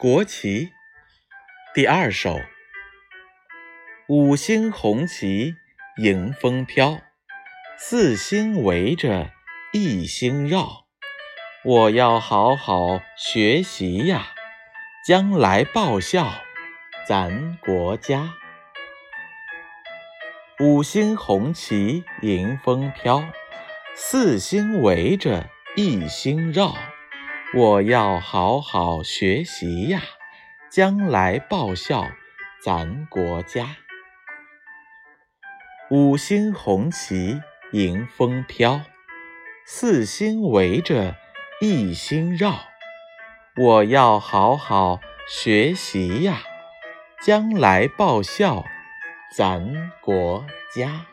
国旗第二首：五星红旗迎风飘，四星围着一星绕。我要好好学习呀，将来报效咱国家。五星红旗迎风飘，四星围着一星绕。我要好好学习呀，将来报效咱国家。五星红旗迎风飘，四星围着一星绕。我要好好学习呀，将来报效咱国家。